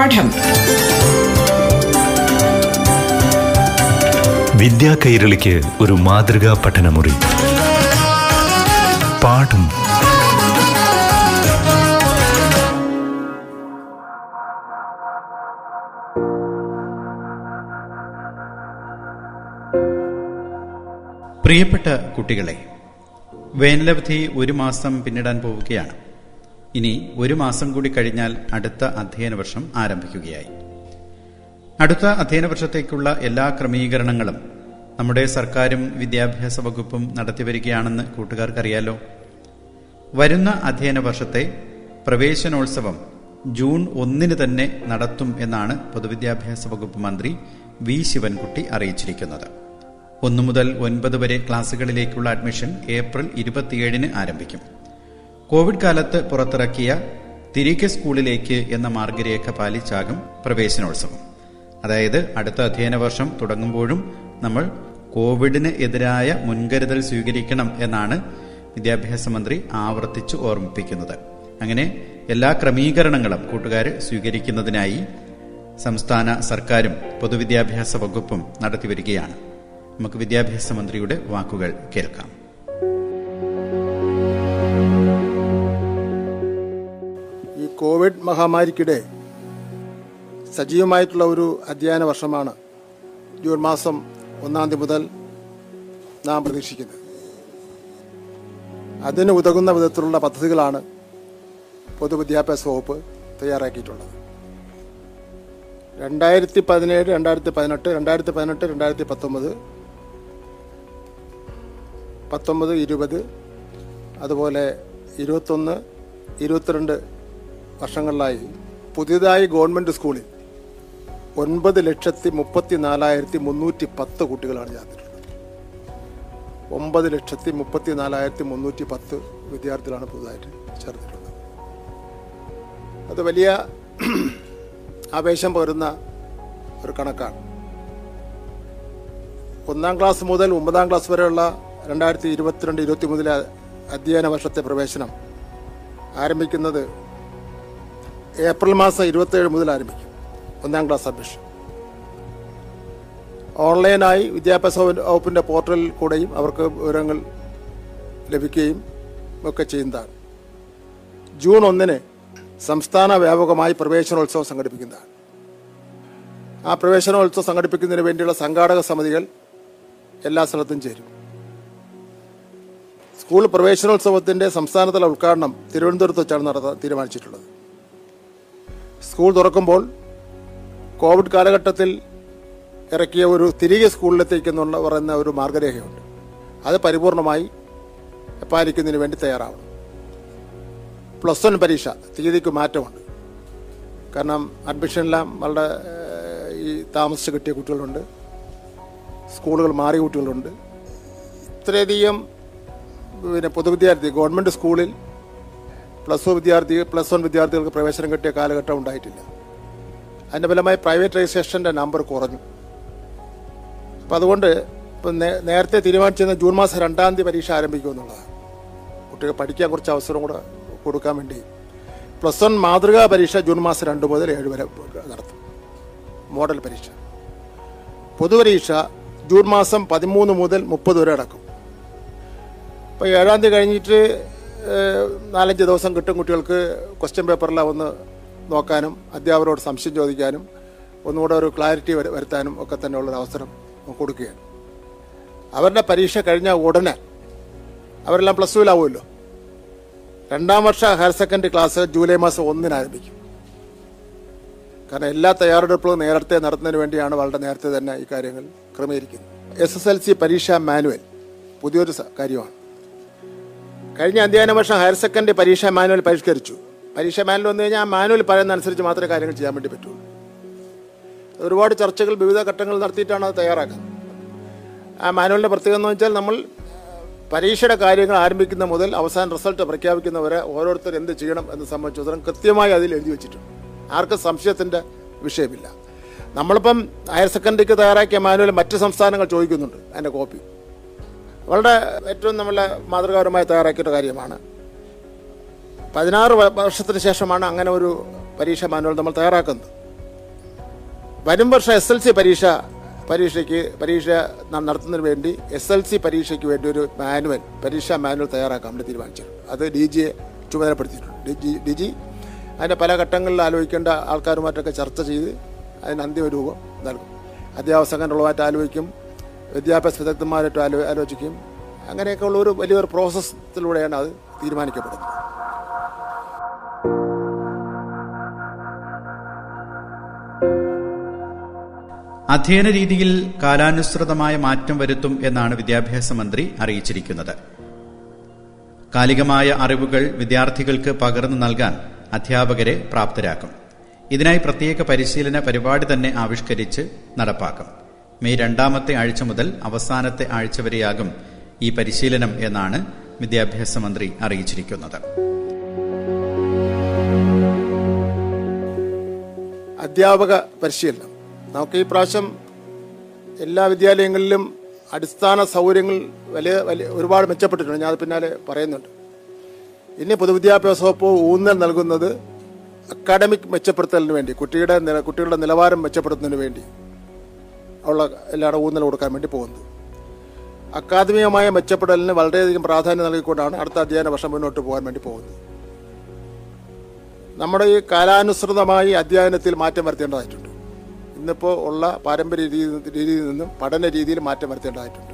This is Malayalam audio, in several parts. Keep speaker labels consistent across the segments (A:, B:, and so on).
A: പാഠം.
B: വിദ്യാ കൈരളിക്ക് ഒരു മാതൃകാ പഠനമുറി. പാഠം.
C: പ്രിയപ്പെട്ട കുട്ടികളെ വേനലവധി ഒരു മാസം പിന്നിടാൻ പോവുകയാണ്. ഇനി ഒരു മാസം കൂടി കഴിഞ്ഞാൽ അടുത്ത അധ്യയന വർഷം ആരംഭിക്കുകയായി. അടുത്ത അധ്യയന വർഷത്തേക്കുള്ള എല്ലാ ക്രമീകരണങ്ങളും നമ്മുടെ സർക്കാരും വിദ്യാഭ്യാസ വകുപ്പും നടത്തിവരികയാണെന്ന് കൂട്ടുകാർക്കറിയാലോ? വരുന്ന അധ്യയന വർഷത്തെ പ്രവേശനോത്സവം ജൂൺ ഒന്നിന് തന്നെ നടത്തും എന്നാണ് പൊതുവിദ്യാഭ്യാസ വകുപ്പ് മന്ത്രി വി. ശിവൻകുട്ടി അറിയിച്ചിരിക്കുന്നത്. ഒന്നു മുതൽ ഒൻപത് വരെ ക്ലാസുകളിലേക്കുള്ള അഡ്മിഷൻ ഏപ്രിൽ ഇരുപത്തിയേഴിന് ആരംഭിക്കും. കോവിഡ് കാലത്ത് പുറത്തിറക്കിയ തിരികെ സ്കൂളിലേക്ക് എന്ന മാർഗരേഖ പാലിച്ചാകും പ്രവേശനോത്സവം. അതായത് അടുത്ത അധ്യയന വർഷം തുടങ്ങുമ്പോഴും നമ്മൾ കോവിഡിന് എതിരായ മുൻകരുതൽ സ്വീകരിക്കണം എന്നാണ് വിദ്യാഭ്യാസ മന്ത്രി ആവർത്തിച്ച് ഓർമ്മിപ്പിക്കുന്നത്. അങ്ങനെ എല്ലാ ക്രമീകരണങ്ങളും കൂട്ടുകാർ സ്വീകരിക്കുന്നതിനായി സംസ്ഥാന സർക്കാരും പൊതുവിദ്യാഭ്യാസ വകുപ്പും നടത്തിവരികയാണ്. നമുക്ക് വിദ്യാഭ്യാസ മന്ത്രിയുടെ വാക്കുകൾ കേൾക്കാം.
D: കോവിഡ് മഹാമാരിക്കിടെ സജീവമായിട്ടുള്ള ഒരു അധ്യയന വർഷമാണ് ജൂൺ മാസം ഒന്നാം തീയതി മുതൽ നാം പ്രതീക്ഷിക്കുന്നത്. അതിന് ഉതകുന്ന വിധത്തിലുള്ള പദ്ധതികളാണ് പൊതുവിദ്യാഭ്യാസ വകുപ്പ് തയ്യാറാക്കിയിട്ടുള്ളത്. രണ്ടായിരത്തി പതിനേഴ് രണ്ടായിരത്തി പതിനെട്ട് രണ്ടായിരത്തി പതിനെട്ട് രണ്ടായിരത്തി പത്തൊമ്പത് പത്തൊമ്പത് ഇരുപത് അതുപോലെ ഇരുപത്തൊന്ന് ഇരുപത്തിരണ്ട് വർഷങ്ങളിലായി പുതിയതായി ഗവൺമെന്റ് സ്കൂളിൽ ഒൻപത് ലക്ഷത്തി മുപ്പത്തി നാലായിരത്തി മുന്നൂറ്റി പത്ത് കുട്ടികളാണ് ചേർന്നിട്ടുള്ളത്. ഒമ്പത് ലക്ഷത്തി മുപ്പത്തി നാലായിരത്തി മുന്നൂറ്റി പത്ത് വിദ്യാർത്ഥികളാണ് പുതുതായിട്ട് ചേർന്നിട്ടുള്ളത്. അത് വലിയ ആവേശം പകരുന്ന ഒരു കണക്കാണ്. ഒന്നാം ക്ലാസ് മുതൽ ഒമ്പതാം ക്ലാസ് വരെയുള്ള രണ്ടായിരത്തി ഇരുപത്തിരണ്ട് ഇരുപത്തി മൂന്നിലെ അധ്യയന വർഷത്തെ പ്രവേശനം ആരംഭിക്കുന്നത് ഏപ്രിൽ മാസം ഇരുപത്തേഴ് മുതൽ ആരംഭിക്കും. ഒന്നാം ക്ലാസ് അഡ്മിഷൻ. ഓൺലൈനായി വിദ്യാഭ്യാസ വകുപ്പിന്റെ പോർട്ടലിൽ കൂടെയും അവർക്ക് വിവരങ്ങൾ ലഭിക്കുകയും ഒക്കെ ചെയ്യുന്നതാണ്. ജൂൺ ഒന്നിന് സംസ്ഥാന വ്യാപകമായി പ്രവേശനോത്സവം സംഘടിപ്പിക്കുന്നതാണ്. ആ പ്രവേശനോത്സവം സംഘടിപ്പിക്കുന്നതിന് വേണ്ടിയുള്ള സംഘാടക സമിതികൾ എല്ലാ സ്ഥലത്തും ചേരും. സ്കൂൾ പ്രവേശനോത്സവത്തിന്റെ സംസ്ഥാനതല ഉദ്ഘാടനം തിരുവനന്തപുരത്ത് വെച്ചാണ് നടത്താൻ തീരുമാനിച്ചിട്ടുള്ളത്. സ്കൂൾ തുറക്കുമ്പോൾ കോവിഡ് കാലഘട്ടത്തിൽ ഇറക്കിയ ഒരു തിരികെ സ്കൂളിലെത്തിക്കുന്നുള്ള പറയുന്ന ഒരു മാർഗരേഖയുണ്ട്. അത് പരിപൂർണമായി പാലിക്കുന്നതിന് വേണ്ടി തയ്യാറാവണം. പ്ലസ് വൺ പരീക്ഷ തീയതിക്ക് മാറ്റമുണ്ട്. കാരണം അഡ്മിഷനെല്ലാം വളരെ ഈ താമസിച്ച് കിട്ടിയ കുട്ടികളുണ്ട്. സ്കൂളുകൾ മാറിയ കുട്ടികളുണ്ട്. ഇത്രയധികം പിന്നെ പൊതുവിദ്യാർത്ഥി ഗവൺമെന്റ് സ്കൂളിൽ പ്ലസ് ടു വിദ്യാർത്ഥി പ്ലസ് വൺ വിദ്യാർത്ഥികൾക്ക് പ്രവേശനം കിട്ടിയ കാലഘട്ടം ഉണ്ടായിട്ടില്ല. അതിന്റെ ഫലമായി പ്രൈവറ്റൈസേഷന്റെ നമ്പർ കുറഞ്ഞു. അപ്പം അതുകൊണ്ട് ഇപ്പം നേരത്തെ തീരുമാനിച്ചിരുന്ന ജൂൺ മാസം രണ്ടാം തീയതി പരീക്ഷ ആരംഭിക്കുമെന്നുള്ളതാണ് കുട്ടികൾ പഠിക്കാൻ കുറച്ച് അവസരം കൂടെ കൊടുക്കാൻ വേണ്ടി. പ്ലസ് വൺ മാതൃകാ പരീക്ഷ ജൂൺ മാസം രണ്ട് മുതൽ ഏഴ് വരെ നടത്തും. മോഡൽ പരീക്ഷ. പൊതുപരീക്ഷ ജൂൺ മാസം പതിമൂന്ന് മുതൽ മുപ്പത് വരെ അടക്കും അപ്പോൾ ഏഴാം തീയതി കഴിഞ്ഞിട്ട് നാലഞ്ച് ദിവസം കിട്ടും കുട്ടികൾക്ക് ക്വസ്റ്റ്യൻ പേപ്പറിൽ ഒന്ന് നോക്കാനും അധ്യാപകരോട് സംശയം ചോദിക്കാനും ഒന്നുകൂടെ ഒരു ക്ലാരിറ്റി വരു- വരുത്താനും ഒക്കെ തന്നെ ഉള്ളൊരു അവസരം കൊടുക്കുകയാണ്. അവരുടെ പരീക്ഷ കഴിഞ്ഞ ഉടനെ അവരെല്ലാം പ്ലസ് ടുവിലാവുമല്ലോ രണ്ടാം വർഷ ഹയർ സെക്കൻഡറി ക്ലാസ് ജൂലൈ മാസം ഒന്നിന് ആരംഭിക്കും. കാരണം എല്ലാ തയ്യാറെടുപ്പുകളും നേരത്തെ നടത്തുന്നതിന് വേണ്ടിയാണ് വളരെ നേരത്തെ തന്നെ ഈ കാര്യങ്ങൾ ക്രമീകരിക്കുന്നത്. എസ് എസ് എൽ സി പരീക്ഷാ മാനുവൽ പുതിയൊരു കാര്യമാണ്. കഴിഞ്ഞ അധ്യയന വർഷം ഹയർ സെക്കൻഡറി പരീക്ഷാ മാനുവൽ പരിഷ്കരിച്ചു. പരീക്ഷാ മാനുവൽ വന്നു കഴിഞ്ഞാൽ ആ മാനുവൽ പറയുന്ന അനുസരിച്ച് മാത്രമേ കാര്യങ്ങൾ ചെയ്യാൻ വേണ്ടി പറ്റുള്ളൂ. ഒരുപാട് ചർച്ചകൾ വിവിധ ഘട്ടങ്ങൾ നടത്തിയിട്ടാണ് അത് തയ്യാറാക്കുന്നത്. ആ മാനുവലിന്റെ പ്രത്യേകത എന്ന് വെച്ചാൽ നമ്മൾ പരീക്ഷയുടെ കാര്യങ്ങൾ ആരംഭിക്കുന്ന മുതൽ അവസാന റിസൾട്ട് പ്രഖ്യാപിക്കുന്നവരെ ഓരോരുത്തർ എന്ത് ചെയ്യണം എന്ന് സംബന്ധിച്ചിടത്തോളം കൃത്യമായി അതിൽ എഴുതി വെച്ചിട്ടുണ്ട്. ആർക്കും സംശയത്തിന്റെ വിഷയമില്ല. നമ്മളിപ്പം ഹയർ സെക്കൻഡറിക്ക് തയ്യാറാക്കിയ മാനുവൽ മറ്റ് സംസ്ഥാനങ്ങൾ ചോദിക്കുന്നുണ്ട് അതിന്റെ കോപ്പി. വളരെ ഏറ്റവും നമ്മളെ മാതൃകാപരമായി തയ്യാറാക്കിയൊരു കാര്യമാണ്. പതിനാറ് വർഷത്തിന് ശേഷമാണ് അങ്ങനെ ഒരു പരീക്ഷ മാനുവൽ നമ്മൾ തയ്യാറാക്കുന്നത്. വരും വർഷം എസ് എൽ സി പരീക്ഷ പരീക്ഷയ്ക്ക് പരീക്ഷ നടത്തുന്നതിന് വേണ്ടി എസ് എൽ സി പരീക്ഷയ്ക്ക് വേണ്ടി ഒരു മാനുവൽ പരീക്ഷാ മാനുവൽ തയ്യാറാക്കാൻ വേണ്ടി തീരുമാനിച്ചു അത് ഡി ജിയെ ചുമതലപ്പെടുത്തിയിട്ടുണ്ട്. ഡി ജി ഡി ജി അതിന്റെ പല ഘട്ടങ്ങളിൽ ആലോചിക്കേണ്ട ആൾക്കാരുമായിട്ടൊക്കെ ചർച്ച ചെയ്ത് അതിന് അന്തിമ രൂപം നൽകും. അധ്യാപക സംഘടനകളുമായിട്ട് ആലോചിക്കും. വിദ്യാഭ്യാസ വിദഗ്ധന്മാരായിട്ട് ആലോ ആലോചിക്കും അങ്ങനെയൊക്കെ ഉള്ള ഒരു വലിയൊരു പ്രോസസ്സിലൂടെയാണ് അത് തീരുമാനിക്കപ്പെടുന്നത്.
C: അധ്യയന രീതിയിൽ കാലാനുസൃതമായ മാറ്റം വരുത്തും എന്നാണ് വിദ്യാഭ്യാസ മന്ത്രി അറിയിച്ചിരിക്കുന്നത്. കാലികമായ അറിവുകൾ വിദ്യാർത്ഥികൾക്ക് പകർന്നു നൽകാൻ അധ്യാപകരെ പ്രാപ്തരാക്കും. ഇതിനായി പ്രത്യേക പരിശീലന പരിപാടി തന്നെ ആവിഷ്കരിച്ച് നടപ്പാക്കും. മെയ് രണ്ടാമത്തെ ആഴ്ച മുതൽ അവസാനത്തെ ആഴ്ച വരെയാകും ഈ പരിശീലനം എന്നാണ് വിദ്യാഭ്യാസ മന്ത്രി അറിയിച്ചിരിക്കുന്നത്.
D: അധ്യാപക പരിശീലനം. നമുക്ക് ഈ പ്രാവശ്യം എല്ലാ വിദ്യാലയങ്ങളിലും അടിസ്ഥാന സൗകര്യങ്ങൾ വലിയ വലിയ ഒരുപാട് മെച്ചപ്പെട്ടിട്ടുണ്ട്. ഞാൻ പിന്നാലെ പറയുന്നുണ്ട്. ഇനി പൊതുവിദ്യാഭ്യാസ വകുപ്പ് ഊന്നൽ നൽകുന്നത് അക്കാഡമിക് മെച്ചപ്പെടുത്തലിന് വേണ്ടി കുട്ടിയുടെ കുട്ടികളുടെ നിലവാരം മെച്ചപ്പെടുത്തുന്നതിന് വേണ്ടി. ഉള്ള എല്ലാവരുടെ ഊന്നൽ കൊടുക്കാൻ വേണ്ടി പോകുന്നത്. അക്കാദമികമായ മെച്ചപ്പെടലിന് വളരെയധികം പ്രാധാന്യം നൽകിക്കൊണ്ടാണ് അടുത്ത അധ്യയന വർഷം മുന്നോട്ട് പോകാൻ വേണ്ടി പോകുന്നത്. നമ്മുടെ ഈ കാലാനുസൃതമായി അധ്യയനത്തിൽ മാറ്റം വരുത്തേണ്ടതായിട്ടുണ്ട്. ഇന്നിപ്പോൾ ഉള്ള പാരമ്പര്യ രീതി രീതിയിൽ നിന്നും പഠന രീതിയിൽ മാറ്റം വരുത്തേണ്ടതായിട്ടുണ്ട്.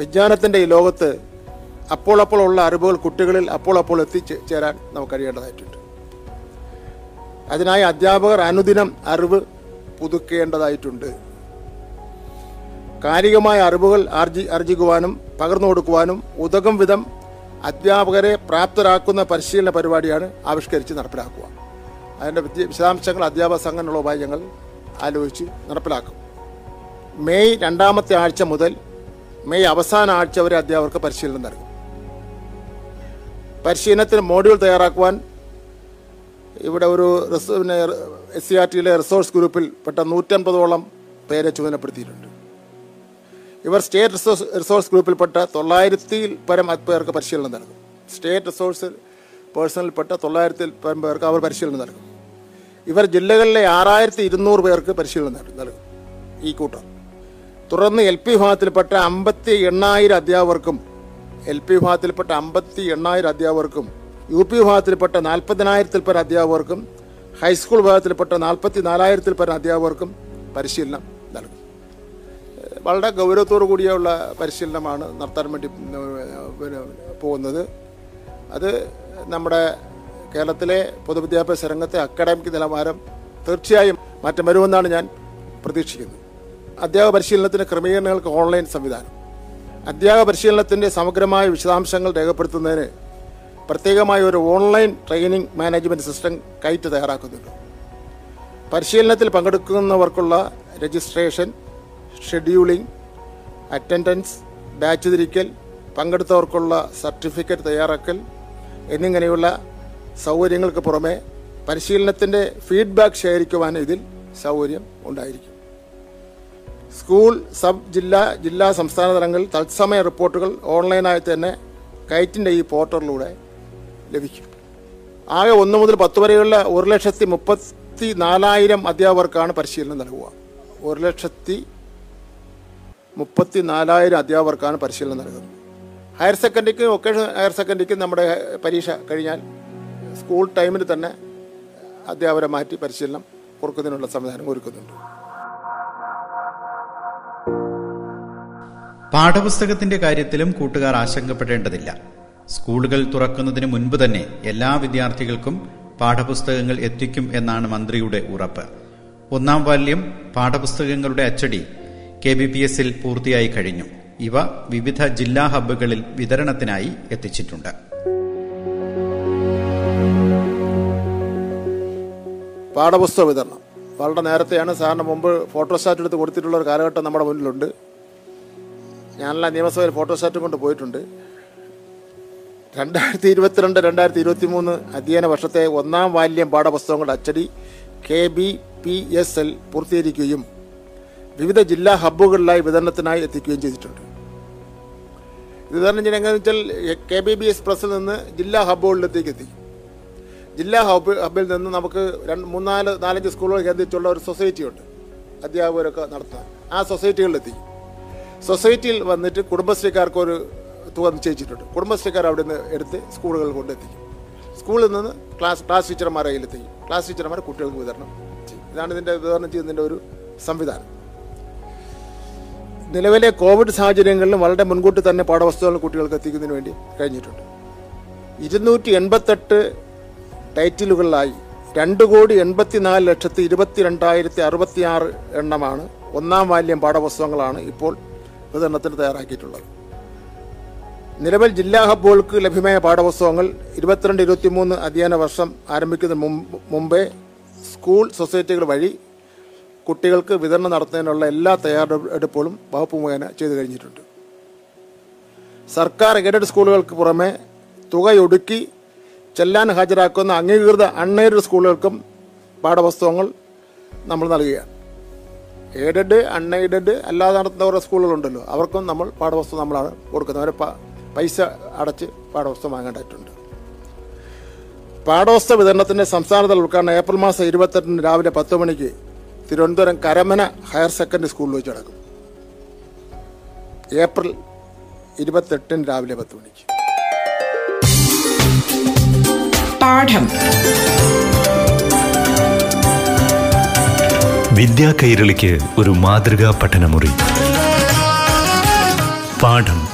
D: വിജ്ഞാനത്തിന്റെ ഈ ലോകത്ത് അപ്പോൾ അപ്പോൾ ഉള്ള അറിവുകൾ കുട്ടികളിൽ അപ്പോൾ അപ്പോൾ എത്തിച്ചേരാൻ നമുക്ക് കഴിയേണ്ടതായിട്ടുണ്ട്. അതിനായി അധ്യാപകർ അനുദിനം അറിവ് പുതുക്കേണ്ടതായിട്ടുണ്ട്. കാലികമായ അറിവുകൾ ആർജി ആർജിക്കുവാനും പകർന്നു കൊടുക്കുവാനും ഉതകും വിധം അധ്യാപകരെ പ്രാപ്തരാക്കുന്ന പരിശീലന പരിപാടിയാണ് ആവിഷ്കരിച്ച് നടപ്പിലാക്കുക. അതിന്റെ വിശദാംശങ്ങൾ അധ്യാപക സംഘടനകളുമായി ഞങ്ങൾ ആലോചിച്ച് നടപ്പിലാക്കും. മെയ് രണ്ടാമത്തെ ആഴ്ച മുതൽ മെയ് അവസാന ആഴ്ച വരെ അധ്യാപകർക്ക് പരിശീലനം നൽകും. പരിശീലനത്തിന് മോഡ്യൂൾ തയ്യാറാക്കുവാൻ ഇവിടെ ഒരു പിന്നെ എസ് സി ആർ ടിയിലെ റിസോഴ്സ് ഗ്രൂപ്പിൽ പെട്ട നൂറ്റൻപതോളം പേരെ ചുമതലപ്പെടുത്തിയിട്ടുണ്ട്. ഇവർ സ്റ്റേറ്റ് റിസോഴ്സ് റിസോഴ്സ് ഗ്രൂപ്പിൽപ്പെട്ട തൊള്ളായിരത്തിൽ പരം പേർക്ക് പരിശീലനം നൽകും. സ്റ്റേറ്റ് റിസോഴ്സ് പേഴ്സണലിൽപ്പെട്ട തൊള്ളായിരത്തിൽ പരം പേർക്ക് അവർ പരിശീലനം നൽകും. ഇവർ ജില്ലകളിലെ ആറായിരത്തി ഇരുന്നൂറ് പേർക്ക് പരിശീലനം നൽകും ഈ കൂട്ടം. തുടർന്ന് എൽ പി വിഭാഗത്തിൽപ്പെട്ട അമ്പത്തി എണ്ണായിരം അധ്യാപകർക്കും എൽ പി വിഭാഗത്തിൽപ്പെട്ട അമ്പത്തി എണ്ണായിരം അധ്യാപകർക്കും യു പി വിഭാഗത്തിൽപ്പെട്ട നാൽപ്പതിനായിരത്തിൽ പരം അധ്യാപകർക്കും ഹൈസ്കൂൾ വിഭാഗത്തിൽപ്പെട്ട നാൽപ്പത്തി നാലായിരത്തിൽ പരം അധ്യാപകർക്കും പരിശീലനം നൽകും. വളരെ ഗൗരവത്തോടു കൂടിയുള്ള പരിശീലനമാണ് നടത്താൻ വേണ്ടി പോകുന്നത്. അത് നമ്മുടെ കേരളത്തിലെ പൊതുവിദ്യാഭ്യാസ രംഗത്തെ അക്കാഡമിക് നിലവാരം തീർച്ചയായും മാറ്റം വരുമെന്നാണ് ഞാൻ പ്രതീക്ഷിക്കുന്നത് അധ്യാപക പരിശീലനത്തിന് ക്രമീകരണങ്ങൾക്ക് ഓൺലൈൻ സംവിധാനം. അധ്യാപക പരിശീലനത്തിന്റെ സമഗ്രമായ വിശദാംശങ്ങൾ രേഖപ്പെടുത്തുന്നതിന് പ്രത്യേകമായ ഒരു ഓൺലൈൻ ട്രെയിനിങ് മാനേജ്മെന്റ് സിസ്റ്റം കയറ്റ് തയ്യാറാക്കുന്നുണ്ട്. പരിശീലനത്തിൽ പങ്കെടുക്കുന്നവർക്കുള്ള രജിസ്ട്രേഷൻ ഷെഡ്യൂളിംഗ് അറ്റൻഡൻസ് ബാച്ച് തിരിക്കൽ പങ്കെടുത്തവർക്കുള്ള സർട്ടിഫിക്കറ്റ് തയ്യാറാക്കൽ എന്നിങ്ങനെയുള്ള സൗകര്യങ്ങൾക്ക് പുറമെ പരിശീലനത്തിന്റെ ഫീഡ്ബാക്ക് ശേഖരിക്കുവാൻ ഇതിൽ സൗകര്യം ഉണ്ടായിരിക്കും. സ്കൂൾ സബ് ജില്ലാ ജില്ലാ സംസ്ഥാന തലങ്ങളിൽ തത്സമയ റിപ്പോർട്ടുകൾ ഓൺലൈനായി തന്നെ കയറ്റിന്റെ ഈ പോർട്ടലിലൂടെ ലഭിക്കും. ആകെ ഒന്ന് മുതൽ പത്ത് വരെയുള്ള ഒരു ലക്ഷത്തി മുപ്പത്തി നാലായിരം അധ്യാപകർക്കാണ് പരിശീലനം നൽകുക. ഒരു ലക്ഷത്തി മുപ്പത്തി നാലായിരം അധ്യാപകർക്കാണ് പരിശീലനം നൽകുന്നത്. ഹയർ സെക്കൻഡറിക്കും വൊക്കേഷണൽ ഹയർ സെക്കൻഡറിക്കും നമ്മുടെ പരീക്ഷ കഴിഞ്ഞാൽ സ്കൂൾ ടൈമിൽ തന്നെ അധ്യാപകരെ മാറ്റി പരിശീലനം കൊടുക്കുന്നതിനുള്ള സംവിധാനം ഒരുക്കുന്നുണ്ട്.
C: പാഠപുസ്തകത്തിന്റെ കാര്യത്തിലും കൂട്ടുകാർ ആശങ്കപ്പെടേണ്ടതില്ല. സ്കൂളുകൾ തുറക്കുന്നതിന് മുൻപ് തന്നെ എല്ലാ വിദ്യാർത്ഥികൾക്കും പാഠപുസ്തകങ്ങൾ എത്തിക്കും എന്നാണ് മന്ത്രിയുടെ ഉറപ്പ്. ഒന്നാം വാല്യം പാഠപുസ്തകങ്ങളുടെ അച്ചടി കെ ബി പി എസിൽ പൂർത്തിയായി കഴിഞ്ഞു. ഇവ വിവിധ ജില്ലാ ഹബ്ബുകളിൽ വിതരണത്തിനായി എത്തിച്ചിട്ടുണ്ട്.
D: പാഠപുസ്തക വിതരണം. വളരെ നേരത്തെയാണ് സാറിന് മുമ്പ് ഫോട്ടോസ്റ്റാറ്റ് എടുത്ത് കൊടുത്തിട്ടുള്ള ഒരു കാലഘട്ടം നമ്മുടെ മുന്നിലുണ്ട്. ഞാനെല്ലാം നിയമസഭയിൽ ഫോട്ടോസ്റ്റാറ്റ് കൊണ്ട് പോയിട്ടുണ്ട്. രണ്ടായിരത്തി ഇരുപത്തിരണ്ട് രണ്ടായിരത്തി ഇരുപത്തി മൂന്ന് അധ്യയന വർഷത്തെ ഒന്നാം വാല്യം പാഠപുസ്തകങ്ങളുടെ അച്ചടി K B P S L പൂർത്തീകരിക്കുകയും വിവിധ ജില്ലാ ഹബ്ബുകളിലായി വിതരണത്തിനായി എത്തിക്കുകയും ചെയ്തിട്ടുണ്ട്. ഇത് തന്നെ ഞാൻ എങ്ങനെയാണെന്ന് വെച്ചാൽ കെ ബി ബി എസ് പ്രസിൽ നിന്ന് ജില്ലാ ഹബ്ബുകളിലേക്ക് എത്തി. ജില്ലാ ഹബ് ഹബിൽ നിന്ന് നമുക്ക് രണ്ട് മൂന്നാൽ നാലഞ്ച് സ്കൂളുകൾ കേന്ദ്രീകരിച്ചുള്ള ഒരു സൊസൈറ്റിയുണ്ട് അധ്യാപകരൊക്കെ നടത്താൻ. ആ സൊസൈറ്റികളിലെത്തി. സൊസൈറ്റിയിൽ വന്നിട്ട് കുടുംബശ്രീക്കാർക്ക് ഒരു തുക നിശ്ചയിച്ചിട്ടുണ്ട് കുടുംബശ്രീക്കാർ അവിടെ നിന്ന് എടുത്ത് സ്കൂളുകളിൽ കൊണ്ടെത്തിക്കും. സ്കൂളിൽ നിന്ന് ക്ലാസ് ക്ലാസ് ടീച്ചർമാരെ കയ്യിലെത്തിക്കും. ക്ലാസ് ടീച്ചർമാർ കുട്ടികൾക്ക് വിതരണം ചെയ്യും. ഇതാണ് ഇതിന്റെ വിതരണം ചെയ്യുന്നതിന്റെ ഒരു സംവിധാനം. നിലവിലെ കോവിഡ് സാഹചര്യങ്ങളിലും വളരെ മുൻകൂട്ടി തന്നെ പാഠവസ്തുക്കൾ കുട്ടികൾക്ക് എത്തിക്കുന്നതിന് വേണ്ടി കഴിഞ്ഞിട്ടുണ്ട്. ഇരുന്നൂറ്റി എൺപത്തെട്ട് ടൈറ്റിലുകളിലായി രണ്ട് കോടി എൺപത്തിനാല് ലക്ഷത്തി ഇരുപത്തി രണ്ടായിരത്തി അറുപത്തിയാറ് എണ്ണമാണ് ഒന്നാം വാല്യം പാഠപുസ്തകങ്ങളാണ് ഇപ്പോൾ വിതരണത്തിന് തയ്യാറാക്കിയിട്ടുള്ളത്. നിലവിൽ ജില്ലാ ഹബ്ബുകൾക്ക് ലഭ്യമായ പാഠപുസ്തകങ്ങൾ ഇരുപത്തിരണ്ട് ഇരുപത്തിമൂന്ന് അധ്യയന വർഷം ആരംഭിക്കുന്നതിന് മുമ്പേ സ്കൂൾ സൊസൈറ്റികൾ വഴി കുട്ടികൾക്ക് വിതരണം നടത്തുന്നതിനുള്ള എല്ലാ തയ്യാറെടുപ്പുകളും വകുപ്പ് മുഖേന ചെയ്തു കഴിഞ്ഞിട്ടുണ്ട്. സർക്കാർ എയ്ഡഡ് സ്കൂളുകൾക്ക് പുറമെ തുകയൊടുക്കി ചെല്ലാൻ ഹാജരാക്കുന്ന അംഗീകൃത അൺഎയ്ഡഡ് സ്കൂളുകൾക്കും പാഠപുസ്തകങ്ങൾ നമ്മൾ നൽകുകയാണ്. എയ്ഡഡ് അൺഎയ്ഡഡ് അല്ലാതെ നടത്തുന്ന ഓരോ സ്കൂളുകളുണ്ടല്ലോ. അവർക്കും നമ്മൾ പാഠപുസ്തകം നമ്മളാണ് കൊടുക്കുന്നത്. അവരെ പൈസ അടച്ച് പാഠപുസ്തകം വാങ്ങേണ്ടതായിട്ടുണ്ട്. പാഠപുസ്തക വിതരണത്തിന്റെ സംസ്ഥാനതല ഉദ്ഘാടനം ഏപ്രിൽ മാസം ഇരുപത്തെട്ടിന് രാവിലെ പത്ത് മണിക്ക് തിരുവനന്തപുരം കരമന ഹയർ സെക്കൻഡറി സ്കൂളിൽ വെച്ച് നടക്കും. ഏപ്രിൽ ഇരുപത്തെട്ടിന് രാവിലെ പത്ത് മണിക്ക്.
A: പാഠം.
B: വിദ്യാ കൈരളിക്ക് ഒരു മാതൃകാ പഠനമുറി. പാഠം.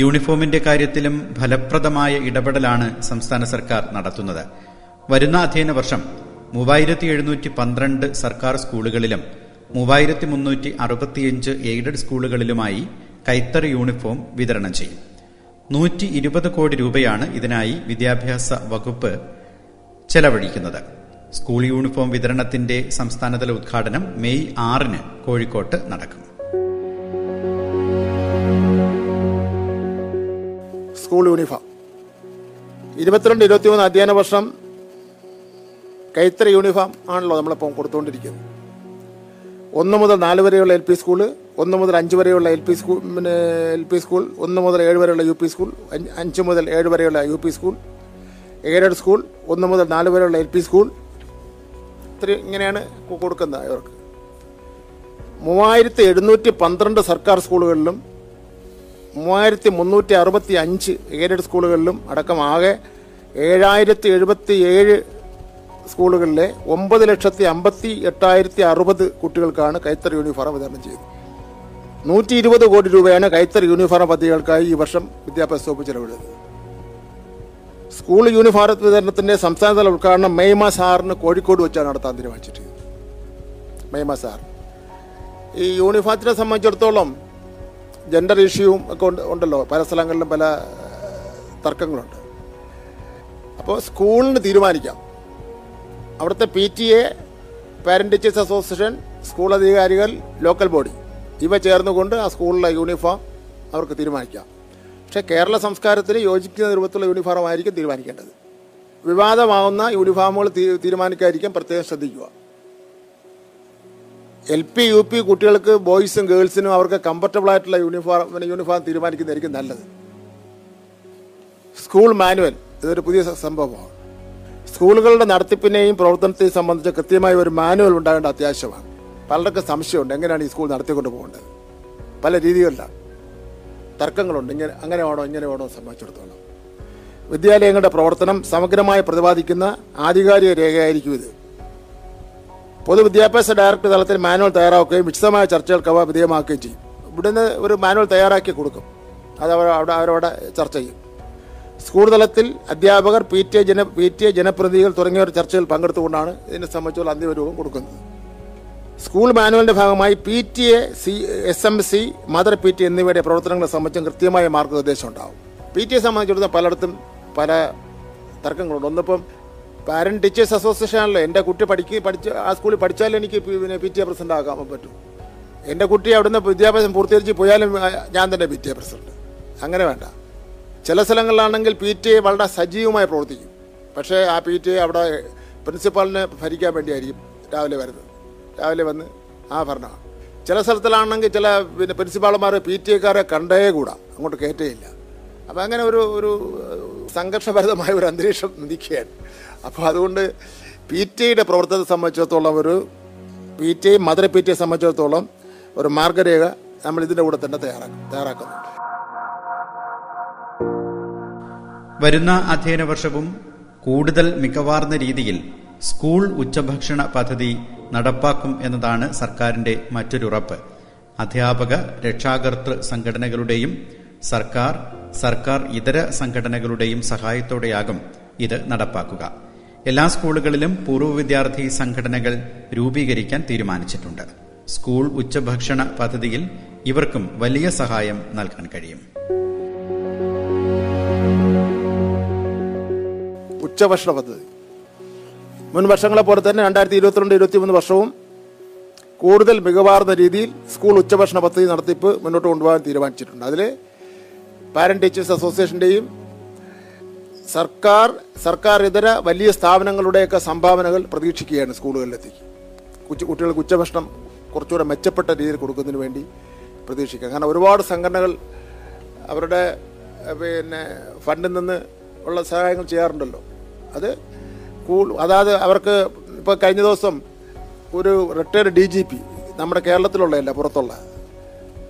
C: യൂണിഫോമിന്റെ കാര്യത്തിലും ഫലപ്രദമായ ഇടപെടലാണ് സംസ്ഥാന സർക്കാർ നടത്തുന്നത്. വരുന്ന അധ്യയന വർഷം മൂവായിരത്തി എഴുന്നൂറ്റി പന്ത്രണ്ട് സർക്കാർ സ്കൂളുകളിലും മൂവായിരത്തി മുന്നൂറ്റി അറുപത്തിയഞ്ച് എയ്ഡഡ് സ്കൂളുകളിലുമായി കൈത്തറി യൂണിഫോം വിതരണം ചെയ്യും. നൂറ്റി ഇരുപത് കോടി രൂപയാണ് ഇതിനായി വിദ്യാഭ്യാസ വകുപ്പ് ചെലവഴിക്കുന്നത്. സ്കൂൾ യൂണിഫോം വിതരണത്തിന്റെ സംസ്ഥാനതല ഉദ്ഘാടനം മെയ് ആറിന് കോഴിക്കോട്ട് നടക്കും.
D: School uniform. ഇരുപത്തിരണ്ട് ഇരുപത്തിമൂന്ന് അധ്യയന വർഷം കൈത്തറി യൂണിഫോം ആണല്ലോ നമ്മളിപ്പോൾ കൊടുത്തുകൊണ്ടിരിക്കുന്നത് ഒന്ന് മുതൽ നാല് വരെയുള്ള എൽ പി സ്കൂൾ ഒന്ന് മുതൽ അഞ്ച് വരെയുള്ള എൽ പി സ്കൂൾ പിന്നെ എൽ പി സ്കൂൾ ഒന്ന് മുതൽ ഏഴ് വരെയുള്ള യു പി സ്കൂൾ അഞ്ച് മുതൽ ഏഴ് വരെയുള്ള U P school aided school ഒന്ന് മുതൽ നാല് വരെയുള്ള എൽ പി സ്കൂൾ. ഇത്ര ഇങ്ങനെയാണ് കൊടുക്കുന്നത് ഇവർക്ക്. മൂവായിരത്തി എഴുന്നൂറ്റി പന്ത്രണ്ട് സർക്കാർ സ്കൂളുകളിലും മൂവായിരത്തി മുന്നൂറ്റി അറുപത്തി അഞ്ച് എയ്ഡഡ് സ്കൂളുകളിലും അടക്കം ആകെ ഏഴായിരത്തി എഴുപത്തി ഏഴ് സ്കൂളുകളിലെ ഒമ്പത് ലക്ഷത്തി അമ്പത്തി എട്ടായിരത്തി അറുപത് കുട്ടികൾക്കാണ് കൈത്തറി യൂണിഫോം വിതരണം ചെയ്തത്. നൂറ്റി ഇരുപത് കോടി രൂപയാണ് കൈത്തറി യൂണിഫോം പദ്ധതികൾക്കായി ഈ വർഷം വിദ്യാഭ്യാസ വകുപ്പ് ചെലവിടുന്നത്. സ്കൂൾ യൂണിഫോം വിതരണത്തിന്റെ സംസ്ഥാനതല ഉദ്ഘാടനം മെയ് മാസം ആറിന് കോഴിക്കോട് വെച്ചാണ് നടത്താൻ തീരുമാനിച്ചിട്ടുള്ളത് മെയ് മാസം ആറ്. ഈ യൂണിഫോമത്തിനെ സംബന്ധിച്ചിടത്തോളം ജെൻഡർ ഇഷ്യൂവും ഒക്കെ ഉണ്ട് ഉണ്ടല്ലോ. പല സ്ഥലങ്ങളിലും പല തർക്കങ്ങളുണ്ട്. അപ്പോൾ സ്കൂളിന് തീരുമാനിക്കാം. അവിടുത്തെ P T A parent teachers association school അധികാരികൾ ലോക്കൽ ബോഡി ഇവ ചേർന്നുകൊണ്ട് ആ സ്കൂളിലെ യൂണിഫോം അവർക്ക് തീരുമാനിക്കാം. പക്ഷേ കേരള സംസ്കാരത്തിൽ യോജിക്കുന്ന രൂപത്തിലുള്ള യൂണിഫോം ആയിരിക്കും തീരുമാനിക്കേണ്ടത്. വിവാദമാവുന്ന യൂണിഫോമുകൾ തീരുമാനിക്കാതിരിക്കാൻ പ്രത്യേകം ശ്രദ്ധിക്കുക. എൽ പി യു പി കുട്ടികൾക്ക് ബോയ്സും ഗേൾസിനും അവർക്ക് കംഫർട്ടബിൾ ആയിട്ടുള്ള യൂണിഫോം യൂണിഫോം തീരുമാനിക്കുന്നതായിരിക്കും നല്ലത്. സ്കൂൾ മാനുവൽ ഇതൊരു പുതിയ സംഭവമാണ്. സ്കൂളുകളുടെ നടത്തിപ്പിനെയും പ്രവർത്തനത്തെയും സംബന്ധിച്ച് കൃത്യമായ ഒരു മാനുവൽ ഉണ്ടാകേണ്ട അത്യാവശ്യമാണ്. പലർക്കും സംശയമുണ്ട് എങ്ങനെയാണ് ഈ സ്കൂൾ നടത്തിക്കൊണ്ട് പോകേണ്ടത്? പല രീതികളിലാണ് തർക്കങ്ങളുണ്ട് ഇങ്ങനെ അങ്ങനെ വേണോ ഇങ്ങനെ വേണോ സംബന്ധിച്ചിടത്തോളം. വിദ്യാലയങ്ങളുടെ പ്രവർത്തനം സമഗ്രമായി പ്രതിപാദിക്കുന്ന ആധികാരിക രേഖയായിരിക്കും ഇത്. പൊതുവിദ്യാഭ്യാസ ഡയറക്ടർ തലത്തിൽ മാനുവൽ തയ്യാറാക്കുകയും വിശദമായ ചർച്ചകൾക്ക് അവ വിധേയമാക്കുകയും ചെയ്യും. ഇവിടുന്ന് ഒരു മാനുവൽ തയ്യാറാക്കി കൊടുക്കും. അത് അവർ അവിടെ അവരവിടെ ചർച്ച ചെയ്യും. സ്കൂൾ തലത്തിൽ അധ്യാപകർ പി ടി എ ജന പി ടി എ ജനപ്രതിനിധികൾ തുടങ്ങിയവർ ചർച്ചയിൽ പങ്കെടുത്തുകൊണ്ടാണ് ഇതിനെ സംബന്ധിച്ചുള്ള അന്തിമ രൂപം കൊടുക്കുന്നത്. സ്കൂൾ മാനുവലിന്റെ ഭാഗമായി P T A C S M C mother P T എന്നിവയുടെ പ്രവർത്തനങ്ങളെ സംബന്ധിച്ചും കൃത്യമായ മാർഗനിർദ്ദേശം ഉണ്ടാവും പി ടി എ സംബന്ധിച്ചിടത്തോളം പലയിടത്തും പല തർക്കങ്ങളുണ്ട്. ഒന്നിപ്പം പാരന്റ് ടീച്ചേഴ്സ് അസോസിയേഷൻ ആണല്ലോ. എന്റെ കുട്ടി പഠിക്കുക പഠിച്ച് ആ സ്കൂളിൽ പഠിച്ചാലും എനിക്ക് പിന്നെ പി ടി എ പ്രസിഡന്റ് ആക്കാൻ പറ്റും. എന്റെ കുട്ടി അവിടുന്ന് വിദ്യാഭ്യാസം പൂർത്തീകരിച്ച് പോയാലും ഞാൻ തന്നെ പി ടി എ പ്രസിഡന്റ്. അങ്ങനെ വേണ്ട. ചില സ്ഥലങ്ങളിലാണെങ്കിൽ പി ടി എ വളരെ സജീവമായി പ്രവർത്തിക്കും. പക്ഷേ ആ പി ടി എ അവിടെ പ്രിൻസിപ്പാളിനെ ഭരിക്കാൻ വേണ്ടിയായിരിക്കും രാവിലെ വരുന്നത്. രാവിലെ വന്ന് ആ ഭരണമാണ് ചില സ്ഥലത്തിലാണെങ്കിൽ ചില പിന്നെ പ്രിൻസിപ്പാൾമാർ പി ടി എക്കാരെ കണ്ടേ കൂടാ. അങ്ങോട്ട് കയറ്റേയില്ല അപ്പം അങ്ങനെ ഒരു ഒരു സംഘർഷഭരിതമായ ഒരു അന്തരീക്ഷം നിൽക്കുകയാണ്. അപ്പോൾ അതുകൊണ്ട് പി ടി ഐയുടെ പ്രവർത്തനത്തെ സംബന്ധിച്ചിടത്തോളം ഒരു പി ടി ഐ മധുര പി ടി ഐ സംബന്ധിച്ചിടത്തോളം ഒരു മാർഗരേഖ നമ്മൾ ഇതിന്റെ കൂടെ തന്നെ തയ്യാറാക്കും തയ്യാറാക്കുന്നു
C: വരുന്ന അധ്യയന വർഷവും കൂടുതൽ മികവാർന്ന രീതിയിൽ സ്കൂൾ ഉച്ചഭക്ഷണ പദ്ധതി നടപ്പാക്കും എന്നതാണ് സർക്കാരിന്റെ മറ്റൊരു ഉറപ്പ് അധ്യാപക രക്ഷാകർത്തൃ സംഘടനകളുടെയും സർക്കാർ സർക്കാർ ഇതര സംഘടനകളുടെയും സഹായത്തോടെയാകും ഇത് നടപ്പാക്കുക. എല്ലാ സ്കൂളുകളിലും പൂർവ വിദ്യാർത്ഥി സംഘടനകൾ രൂപീകരിക്കാൻ തീരുമാനിച്ചിട്ടുണ്ട്. സ്കൂൾ ഉച്ചഭക്ഷണ പദ്ധതിയിൽ ഇവർക്കും വലിയ സഹായം നൽകാൻ കഴിയും.
D: ഉച്ചഭക്ഷണ പദ്ധതി. മുൻ വർഷങ്ങളെ പോലെ തന്നെ രണ്ടായിരത്തി ഇരുപത്തിരണ്ട് ഇരുപത്തിമൂന്ന് വർഷവും കൂടുതൽ മികവാർന്ന രീതിയിൽ സ്കൂൾ ഉച്ചഭക്ഷണ പദ്ധതി നടത്തിപ്പ് മുന്നോട്ട് കൊണ്ടുപോകാൻ തീരുമാനിച്ചിട്ടുണ്ട്. അതിൽ പാരന്റ് ടീച്ചേഴ്സ് അസോസിയേഷന്റെയും സർക്കാർ സർക്കാർ ഇതര വലിയ സ്ഥാപനങ്ങളുടെയൊക്കെ സംഭാവനകൾ പ്രതീക്ഷിക്കുകയാണ് സ്കൂളുകളിലെത്തിക്ക് കുച്ച കുട്ടികൾക്ക് ഉച്ചഭക്ഷണം കുറച്ചുകൂടെ മെച്ചപ്പെട്ട രീതിയിൽ കൊടുക്കുന്നതിന് വേണ്ടി പ്രതീക്ഷിക്കുക. കാരണം ഒരുപാട് സംഘടനകൾ അവരുടെ പിന്നെ ഫണ്ടിൽ നിന്ന് ഉള്ള സഹായങ്ങൾ ചെയ്യാറുണ്ടല്ലോ. അത് കൂൾ അതായത് അവർക്ക് ഇപ്പോൾ കഴിഞ്ഞ ദിവസം ഒരു റിട്ടയർഡ് ഡി ജി പി നമ്മുടെ കേരളത്തിലുള്ളതല്ല പുറത്തുള്ള.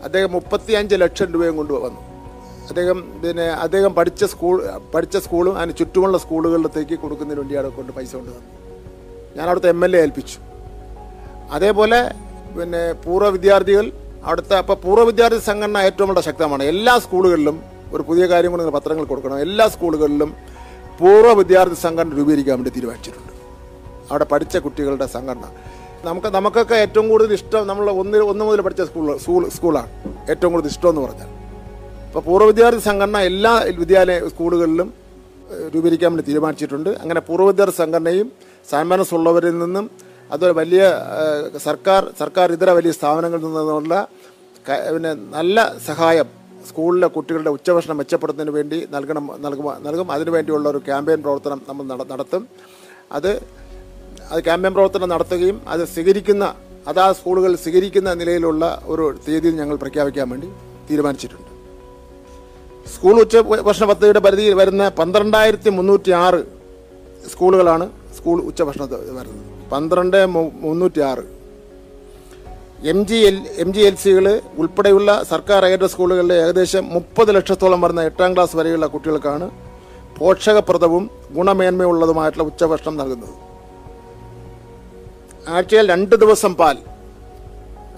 D: അദ്ദേഹം മുപ്പത്തി അഞ്ച് ലക്ഷം രൂപയും കൊണ്ട് വന്നു അദ്ദേഹം പിന്നെ അദ്ദേഹം പഠിച്ച സ്കൂൾ പഠിച്ച സ്കൂളും അതിന് ചുറ്റുമുള്ള സ്കൂളുകളിലത്തേക്ക് കൊടുക്കുന്നതിന് വേണ്ടിയാണ് കൊണ്ട് പൈസ കൊണ്ട് തന്നു. ഞാൻ അവിടുത്തെ എം എൽ എ ഏൽപ്പിച്ചു. അതേപോലെ പിന്നെ പൂർവ വിദ്യാർത്ഥികൾ അവിടുത്തെ അപ്പോൾ പൂർവ വിദ്യാർത്ഥി സംഘടന ഏറ്റവും വളരെ ശക്തമാണ്. എല്ലാ സ്കൂളുകളിലും ഒരു പുതിയ കാര്യം കൊണ്ട് പത്രങ്ങൾ കൊടുക്കണം. എല്ലാ സ്കൂളുകളിലും പൂർവ വിദ്യാർത്ഥി സംഘടന രൂപീകരിക്കാൻ വേണ്ടി തീരുമാനിച്ചിട്ടുണ്ട്. അവിടെ പഠിച്ച കുട്ടികളുടെ സംഘടന. നമുക്ക് നമുക്കൊക്കെ ഏറ്റവും കൂടുതൽ ഇഷ്ടം നമ്മൾ ഒന്ന് ഒന്ന് മുതൽ പഠിച്ച സ്കൂൾ സ്കൂൾ സ്കൂളാണ്. ഏറ്റവും കൂടുതൽ ഇഷ്ടം എന്ന് പറഞ്ഞാൽ. അപ്പോൾ പൂർവ വിദ്യാർത്ഥി സംഘടന എല്ലാ വിദ്യാലയ സ്കൂളുകളിലും രൂപീകരിക്കാൻ വേണ്ടി തീരുമാനിച്ചിട്ടുണ്ട്. അങ്ങനെ പൂർവ വിദ്യാർത്ഥി സംഘടനയും ഉള്ളവരിൽ നിന്നും അതുപോലെ വലിയ സർക്കാർ സർക്കാർ ഇതര വലിയ സ്ഥാപനങ്ങളിൽ നിന്നുള്ള പിന്നെ നല്ല സഹായം സ്കൂളിലെ കുട്ടികളുടെ ഉച്ചഭക്ഷണം മെച്ചപ്പെടുത്തുന്നതിന് വേണ്ടി നൽകണം നൽകും നൽകും. അതിനുവേണ്ടിയുള്ള ഒരു ക്യാമ്പയിൻ പ്രവർത്തനം നമ്മൾ നടത്തും. അത് അത് ക്യാമ്പയിൻ പ്രവർത്തനം നടത്തുകയും അത് സ്വീകരിക്കുന്ന അതാ സ്കൂളുകൾ സ്വീകരിക്കുന്ന നിലയിലുള്ള ഒരു തീയതി ഞങ്ങൾ പ്രഖ്യാപിക്കാൻ വേണ്ടി തീരുമാനിച്ചിട്ടുണ്ട്. സ്കൂൾ ഉച്ച ഭക്ഷണ പദ്ധതിയുടെ പരിധിയിൽ വരുന്ന പന്ത്രണ്ടായിരത്തി മുന്നൂറ്റി ആറ് സ്കൂളുകളാണ് സ്കൂൾ ഉച്ചഭക്ഷണ വരുന്നത്. പന്ത്രണ്ട് മുന്നൂറ്റി ആറ് M G L M G L സികൾ ഉൾപ്പെടെയുള്ള സർക്കാർ എയ്ഡഡ് സ്കൂളുകളിലെ ഏകദേശം മുപ്പത് ലക്ഷത്തോളം വരുന്ന എട്ടാം ക്ലാസ് വരെയുള്ള കുട്ടികൾക്കാണ് പോഷകപ്രദവും ഗുണമേന്മയുള്ളതുമായിട്ടുള്ള ഉച്ചഭക്ഷണം നൽകുന്നത്. ആഴ്ചയിൽ രണ്ട് ദിവസം പാൽ.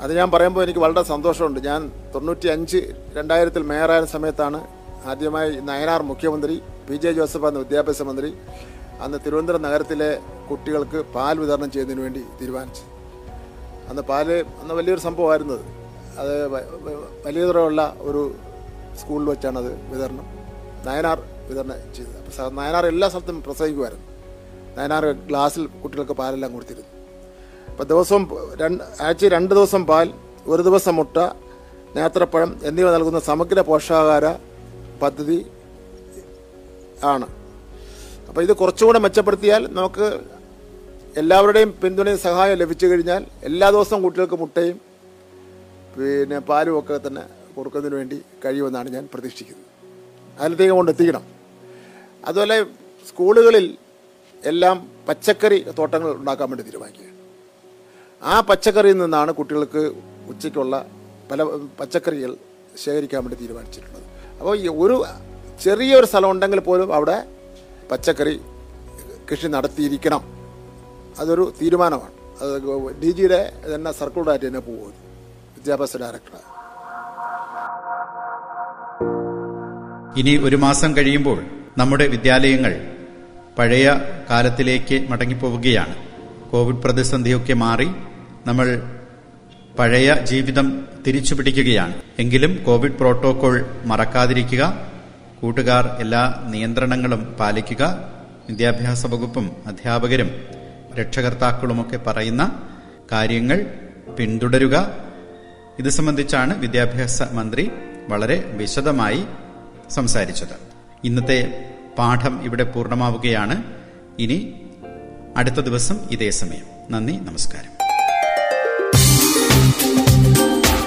D: അത് ഞാൻ പറയുമ്പോൾ എനിക്ക് വളരെ സന്തോഷമുണ്ട്. ഞാൻ തൊണ്ണൂറ്റി അഞ്ച് രണ്ടായിരത്തിൽ മേയറായ സമയത്താണ് ആദ്യമായി നയനാർ മുഖ്യമന്ത്രി പി ജെ ജോസഫ് എന്ന വിദ്യാഭ്യാസ മന്ത്രി അന്ന് തിരുവനന്തപുരം നഗരത്തിലെ കുട്ടികൾക്ക് പാൽ വിതരണം ചെയ്യുന്നതിന് വേണ്ടി തീരുമാനിച്ചു. അന്ന് പാൽ അന്ന് വലിയൊരു സംഭവമായിരുന്നു അത്. അത് വലിയ തരമുള്ള ഒരു സ്കൂളിൽ വെച്ചാണ് അത് വിതരണം നയനാർ വിതരണം ചെയ്തത്. അപ്പോൾ നയനാർ എല്ലാ സ്ഥലത്തും പ്രസംഗിക്കുമായിരുന്നു. നയനാർ ഗ്ലാസ്സിൽ കുട്ടികൾക്ക് പാലെല്ലാം കൊടുത്തിരുന്നു. അപ്പോൾ ദിവസവും രണ്ട് ആഴ്ച രണ്ട് ദിവസം പാൽ ഒരു ദിവസം മുട്ട നേത്രപ്പഴം എന്നിവ നൽകുന്ന സമഗ്ര പോഷകാഹാര പദ്ധതി ആണ്. അപ്പോൾ ഇത് കുറച്ചുകൂടെ മെച്ചപ്പെടുത്തിയാൽ നമുക്ക് എല്ലാവരുടെയും പിന്തുണയും സഹായം ലഭിച്ചു കഴിഞ്ഞാൽ എല്ലാ ദിവസവും കുട്ടികൾക്ക് മുട്ടയും പിന്നെ പാലും ഒക്കെ തന്നെ കൊടുക്കുന്നതിന് വേണ്ടി കഴിയുമെന്നാണ് ഞാൻ പ്രതീക്ഷിക്കുന്നത്. അതിലത്തേക്ക് കൊണ്ട് എത്തിക്കണം. അതുപോലെ സ്കൂളുകളിൽ എല്ലാം പച്ചക്കറി തോട്ടങ്ങൾ ഉണ്ടാക്കാൻ വേണ്ടി തീരുമാനിക്കുക ആ പച്ചക്കറിയിൽ നിന്നാണ് കുട്ടികൾക്ക് ഉച്ചയ്ക്കുള്ള പല പച്ചക്കറികൾ ശേഖരിക്കാൻ വേണ്ടി തീരുമാനിച്ചിട്ടുള്ളത്. അപ്പോൾ ഒരു ചെറിയൊരു സ്ഥലം ഉണ്ടെങ്കിൽ പോലും അവിടെ പച്ചക്കറി കൃഷി നടത്തിയിരിക്കണം. അതൊരു തീരുമാനമാണ്. അത് ഡി ജിയുടെ തന്നെ സർക്കിളായിട്ട് തന്നെ പോകും വിദ്യാഭ്യാസ ഡയറക്ടർ.
C: ഇനി ഒരു മാസം കഴിയുമ്പോൾ നമ്മുടെ വിദ്യാലയങ്ങൾ പഴയ കാലത്തിലേക്ക് മടങ്ങിപ്പോവുകയാണ്. കോവിഡ് പ്രതിസന്ധിയൊക്കെ മാറി നമ്മൾ പഴയ ജീവിതം തിരിച്ചു പിടിക്കുകയാണ്. എങ്കിലും കോവിഡ് പ്രോട്ടോകോൾ മറക്കാതിരിക്കുക കൂട്ടുകാർ എല്ലാ നിയന്ത്രണങ്ങളും പാലിക്കുക വിദ്യാഭ്യാസ വകുപ്പും അധ്യാപകരും രക്ഷകർത്താക്കളുമൊക്കെ പറയുന്ന കാര്യങ്ങൾ പിന്തുടരുക. ഇത് സംബന്ധിച്ചാണ് വിദ്യാഭ്യാസ മന്ത്രി വളരെ വിശദമായി സംസാരിച്ചത്. ഇന്നത്തെ പാഠം ഇവിടെ പൂർണമാവുകയാണ്. ഇനി അടുത്ത ദിവസം ഇതേ സമയം. നന്ദി നമസ്കാരം.